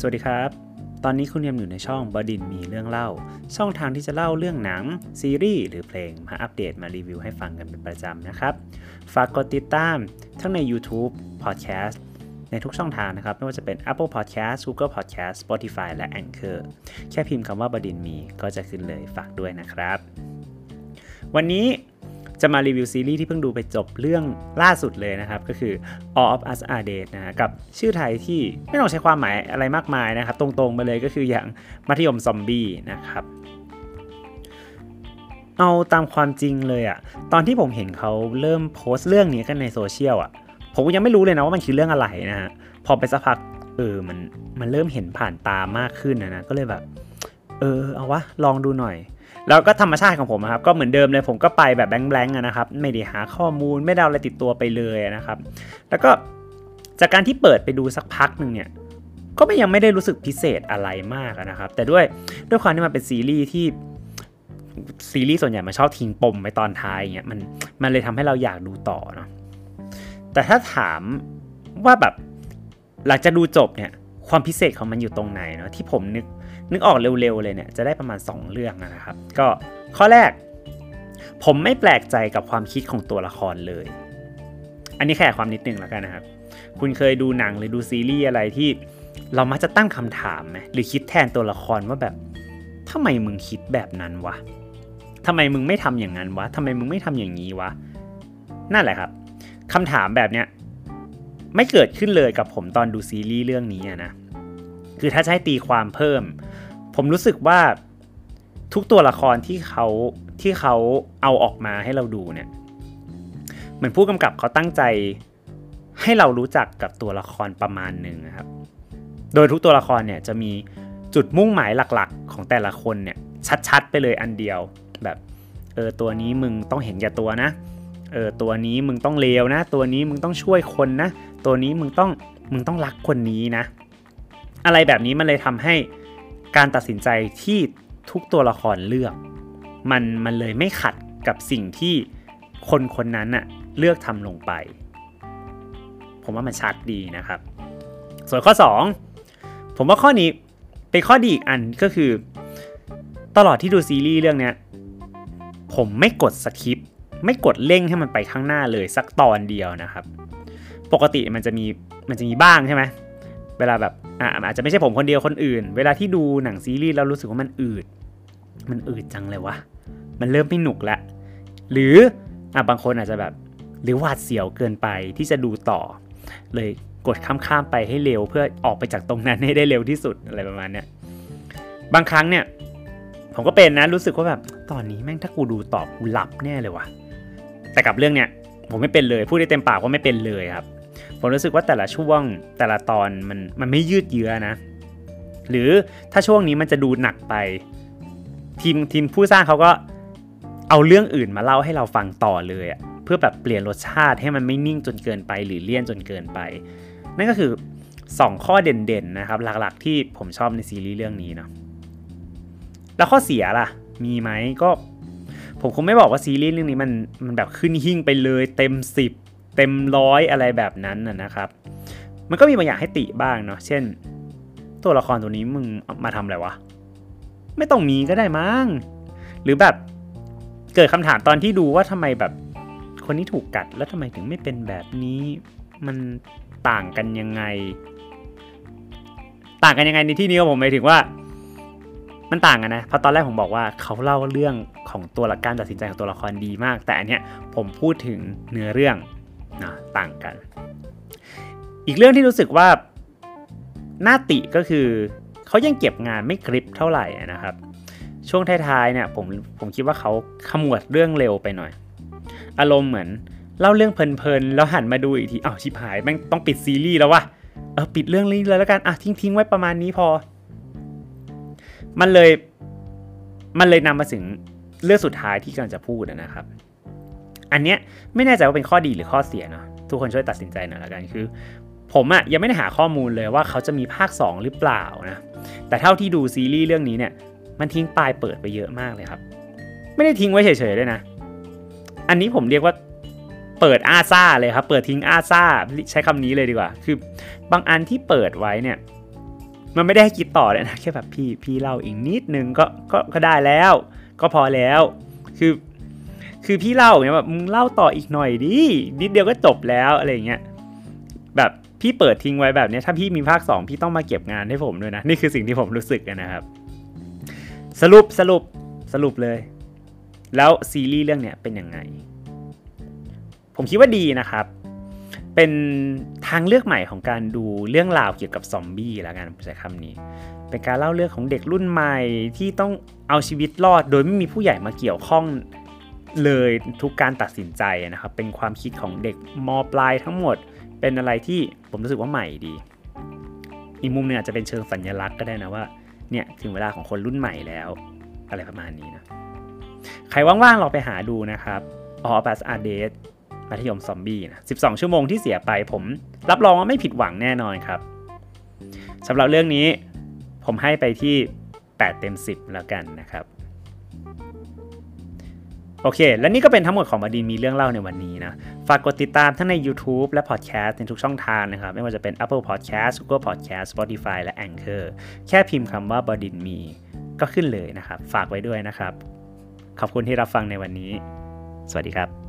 สวัสดีครับ ตอนนี้คุณยังอยู่ในช่องบดินมีเรื่องเล่า ช่องทางที่จะเล่าเรื่องหนัง ซีรีส์หรือเพลงมาอัปเดตมารีวิวให้ฟังกันเป็นประจำนะครับ ฝากกดติดตามทั้งใน YouTube Podcast ในทุกช่องทางนะครับ ไม่ว่าจะเป็น Apple Podcast Google Podcast Spotify และ Anchor แค่พิมพ์คำว่าบดินมีก็จะขึ้นเลยฝากด้วยนะครับ วันนี้ จะมารีวิวซีรีส์ที่เพิ่งดูไปจบเรื่องล่าสุดเลยนะครับ ก็คือ All of Us Are Dead นะฮะกับชื่อไทยที่ไม่ต้องใช้ความหมายอะไรมากมายนะครับ ตรงๆไปเลยก็คืออย่างมัธยมซอมบี้นะครับเอาตามความจริงเลยอะตอนที่ผมเห็นเขาเริ่มโพสต์เรื่องนี้กันในโซเชียลอะผมยังไม่รู้เลยนะว่ามันคือเรื่องอะไรนะฮะพอไปสักพักเออมันมันเริ่มเห็นผ่านตามากขึ้นนะนะก็เลยแบบ เออเอาวะลองดูหน่อย แล้วก็ธรรมชาติของผมนะครับก็เหมือนเดิมเลยผมก็ไปแบบแบงค์ๆนะครับไม่ได้หาข้อมูลไม่ได้อะไรติดตัวไปเลยนะครับ แล้วก็จากการที่เปิดไปดูสักพักหนึ่งเนี่ยก็ไม่ยังไม่ได้รู้สึกพิเศษอะไรมากนะครับ แต่ด้วยด้วยความที่มันเป็นซีรีส์ที่ซีรีส์ส่วนใหญ่มันชอบทิ้งปมไปตอนท้ายเงี้ยมันมันเลยทำให้เราอยากดูต่อเนาะแต่ถ้าถามว่าแบบหลังจากดูจบเนี่ยความพิเศษของมันอยู่ตรงไหนเนาะที่ผมนึก นึกออกเร็วๆเลยเนี่ยจะได้ประมาณ 2 เรื่องนะครับ ก็ข้อแรก ผมไม่แปลกใจกับความคิดของตัวละครเลย อันนี้แค่ความนิดนึงแล้วกันนะครับ คุณเคยดูหนังหรือดูซีรีส์อะไรที่เรามักจะตั้งคำถามไหมหรือคิดแทนตัวละครว่าแบบทำไมมึงคิดแบบนั้นวะทำไมมึงไม่ทำอย่างนั้นวะทำไมมึงไม่ทำอย่างนี้วะ นั่นแหละครับคำถามแบบเนี้ยไม่เกิดขึ้นเลยกับผมตอนดูซีรีส์เรื่องนี้นะ คือถ้าใช้ตีความเพิ่ม ผมรู้สึกว่าทุกตัวละครที่เขาที่เขาเอาออกมาให้เราดูเนี่ยเหมือนผู้กำกับเขาตั้งใจให้เรารู้จักกับตัวละครประมาณหนึ่งนะครับ โดยทุกตัวละครเนี่ยจะมีจุดมุ่งหมายหลักๆ ของแต่ละคนเนี่ยชัดๆ ไปเลยอันเดียวแบบเออตัวนี้มึงต้องเห็นแก่ตัวนะเออตัวนี้มึงต้องเลวนะ ตัวนี้มึงต้องช่วยคนนะ ตัวนี้มึงต้องมึงต้องรักคนนี้นะ อะไรแบบนี้มันเลยทำให้ การตัดสินใจที่ทุกตัวละครเลือก มันมันเลยไม่ขัดกับสิ่งที่คนคนนั้นน่ะเลือกทำลงไป ผมว่ามันชัดดีนะครับ ส่วนข้อ 2 ผมว่าข้อนี้เป็นข้อดีอีกอันก็คือ ตลอดที่ดูซีรีส์เรื่องนี้ผมไม่กดสคริปต์ไม่กดเร่งให้มันไปข้างหน้าเลยสักตอนเดียวนะครับ ปกติมันจะมีมันจะมีบ้างใช่ไหม เวลาแบบอ่าอาจจะไม่ใช่ผมคนเดียวคนอื่น เวลาที่ดูหนังซีรีส์แล้วรู้สึกว่ามันอืด มันอืดจังเลยวะมันเริ่มไม่หนุกละหรืออะบางคนอาจจะแบบหรือหวาดเสียวเกินไปที่จะดูต่อ เลยกดข้ามๆไปให้เร็วเพื่อออกไปจากตรงนั้นให้ได้เร็วที่สุดอะไรประมาณเนี้ยบางครั้งเนี่ยผมก็เป็นนะรู้สึกว่าแบบตอนนี้แม่งถ้ากูดูต่อกูหลับแน่เลยวะแต่กับเรื่องเนี้ยผมไม่เป็นเลยพูดได้เต็มปากว่าไม่เป็นเลยครับ ผมรู้สึกว่าแต่ละช่วงแต่ละตอนมันมันไม่ยืดเยื้อนะ หรือถ้าช่วงนี้มันจะดูหนักไป ทีมทีมผู้สร้างเขาก็เอาเรื่องอื่นมาเล่าให้เราฟังต่อเลยอะเพื่อแบบเปลี่ยนรสชาติให้มันไม่นิ่งจนเกินไป หรือเลี่ยนจนเกินไป นั่นก็คือ 2 ข้อเด่นๆนะครับ หลักๆ ที่ผมชอบในซีรีส์เรื่องนี้เนาะแล้วข้อเสียล่ะ มีไหมก็ ผมคงไม่บอกว่าซีรีส์เรื่องนี้มันมันแบบขึ้นหิ่งไปเลยเต็ม 10 เต็มร้อยอะไรแบบนั้นนะครับ มันก็มีบางอย่างให้ติบ้างเนาะเช่น ตัวละครตัวนี้มึงมาทำอะไรวะ ไม่ต้องมีก็ได้มั้งหรือแบบเกิดคำถามตอนที่ดูว่าทำไมแบบคนนี้ถูกกัดแล้วทำไมถึงไม่เป็นแบบนี้มันต่างกันยังไง ต่างกันยังไงในที่นี้ผมหมายถึงว่า มันต่างกันนะเพราะตอนแรกผมบอกว่าเขาเล่าเรื่องของตัวละการตัดสินใจของตัวละครดีมาก แต่อันเนี้ยผมพูดถึงเนื้อเรื่อง นะต่างกัน อีกเรื่องที่รู้สึกว่าหน้าติก็คือเขายังเก็บงานไม่กริปเท่าไหร่นะครับ ช่วงท้ายๆเนี่ยผมผมคิดว่าเขาขมวดเรื่องเร็วไปหน่อย อารมณ์เหมือนเล่าเรื่องเพลินๆแล้วหันมาดูอีกทีอ้าวชิบหายแม่งต้องปิดซีรีส์แล้ววะเออปิดเรื่องนี้เลยแล้วกันอะทิ้งๆไว้ประมาณนี้พอ มันเลยมันเลยนำมาถึงเรื่องสุดท้ายที่กำลังจะพูดนะครับ อันเนี้ยไม่แน่ใจว่าเป็นข้อดีหรือข้อเสียเนาะทุกคนช่วยตัดสินใจหน่อยละกันคือ ผมอะยังไม่ได้หาข้อมูลเลยว่าเขาจะมีภาค 2 หรือเปล่านะแต่เท่าที่ดูซีรีส์เรื่องนี้เนี่ยมันทิ้งปลายเปิดไปเยอะมากเลยครับ ไม่ได้ทิ้งไว้เฉยๆด้วยนะ อันนี้ผมเรียกว่าเปิดอาซาเลยครับ เปิดทิ้งอาซาใช้คำนี้เลยดีกว่า คือบางอันที่เปิดไว้เนี่ยมมันไม่ได้ให้คิดต่อเลยนะแค่แบบพี่พี่เล่าอีกนิดนึงก็ก็ก็ได้แล้ว ก็พอแล้ว คือ คือพี่เล่าเนี่ยแบบมึงเล่าต่ออีกหน่อยดินิดเดียวก็จบแล้วอะไรเงี้ยแบบพี่เปิดทิ้งไว้แบบนี้ถ้าพี่มีภาค 2 พี่ต้องมาเก็บงานให้ผมด้วยนะ นี่คือสิ่งที่ผมรู้สึกนะครับ สรุปสรุปสรุปเลย แล้วซีรีส์เรื่องเนี้ยเป็นยังไง ผมคิดว่าดีนะครับ เป็นทางเลือกใหม่ของการดูเรื่องราวเกี่ยวกับซอมบี้แล้วกันใช้คำนี้ เป็นการเล่าเรื่องของเด็กรุ่นใหม่ที่ต้องเอาชีวิตรอด โดยไม่มีผู้ใหญ่มาเกี่ยวข้อง เลยทุกการตัดสินใจนะครับ เป็นความคิดของเด็กมปลายทั้งหมด เป็นอะไรที่ผมรู้สึกว่าใหม่ดี อีกมุมหนึงอาจจะเป็นเชิงสัญลักษณ์ก็ได้นะว่า เนี่ยถึงเวลาของคนรุ่นใหม่แล้ว อะไรประมาณนี้นะ ใครว่างๆเราไปหาดูนะครับออปัสอาเดสมัธยมซอมบี้นะ 12 ชั่วโมงที่เสียไปผม รับรองว่าไม่ผิดหวังแน่นอนครับสำหรับเรื่องนี้ผมให้ไปที่ 8 เต็ม 10 แล้วกันนะครับ โอเค และนี่ก็เป็นทั้งหมดของบดินมีเรื่องเล่าในวันนี้นะ ฝากกดติดตามทั้งใน YouTube และ Podcast ในทุกช่องทางนะครับ ไม่ว่าจะเป็น Apple Podcast Google Podcast Spotify และ Anchor แค่พิมพ์คำว่าบดินมีก็ขึ้นเลยนะครับ ฝากไว้ด้วยนะครับ ขอบคุณที่รับฟังในวันนี้ สวัสดีครับ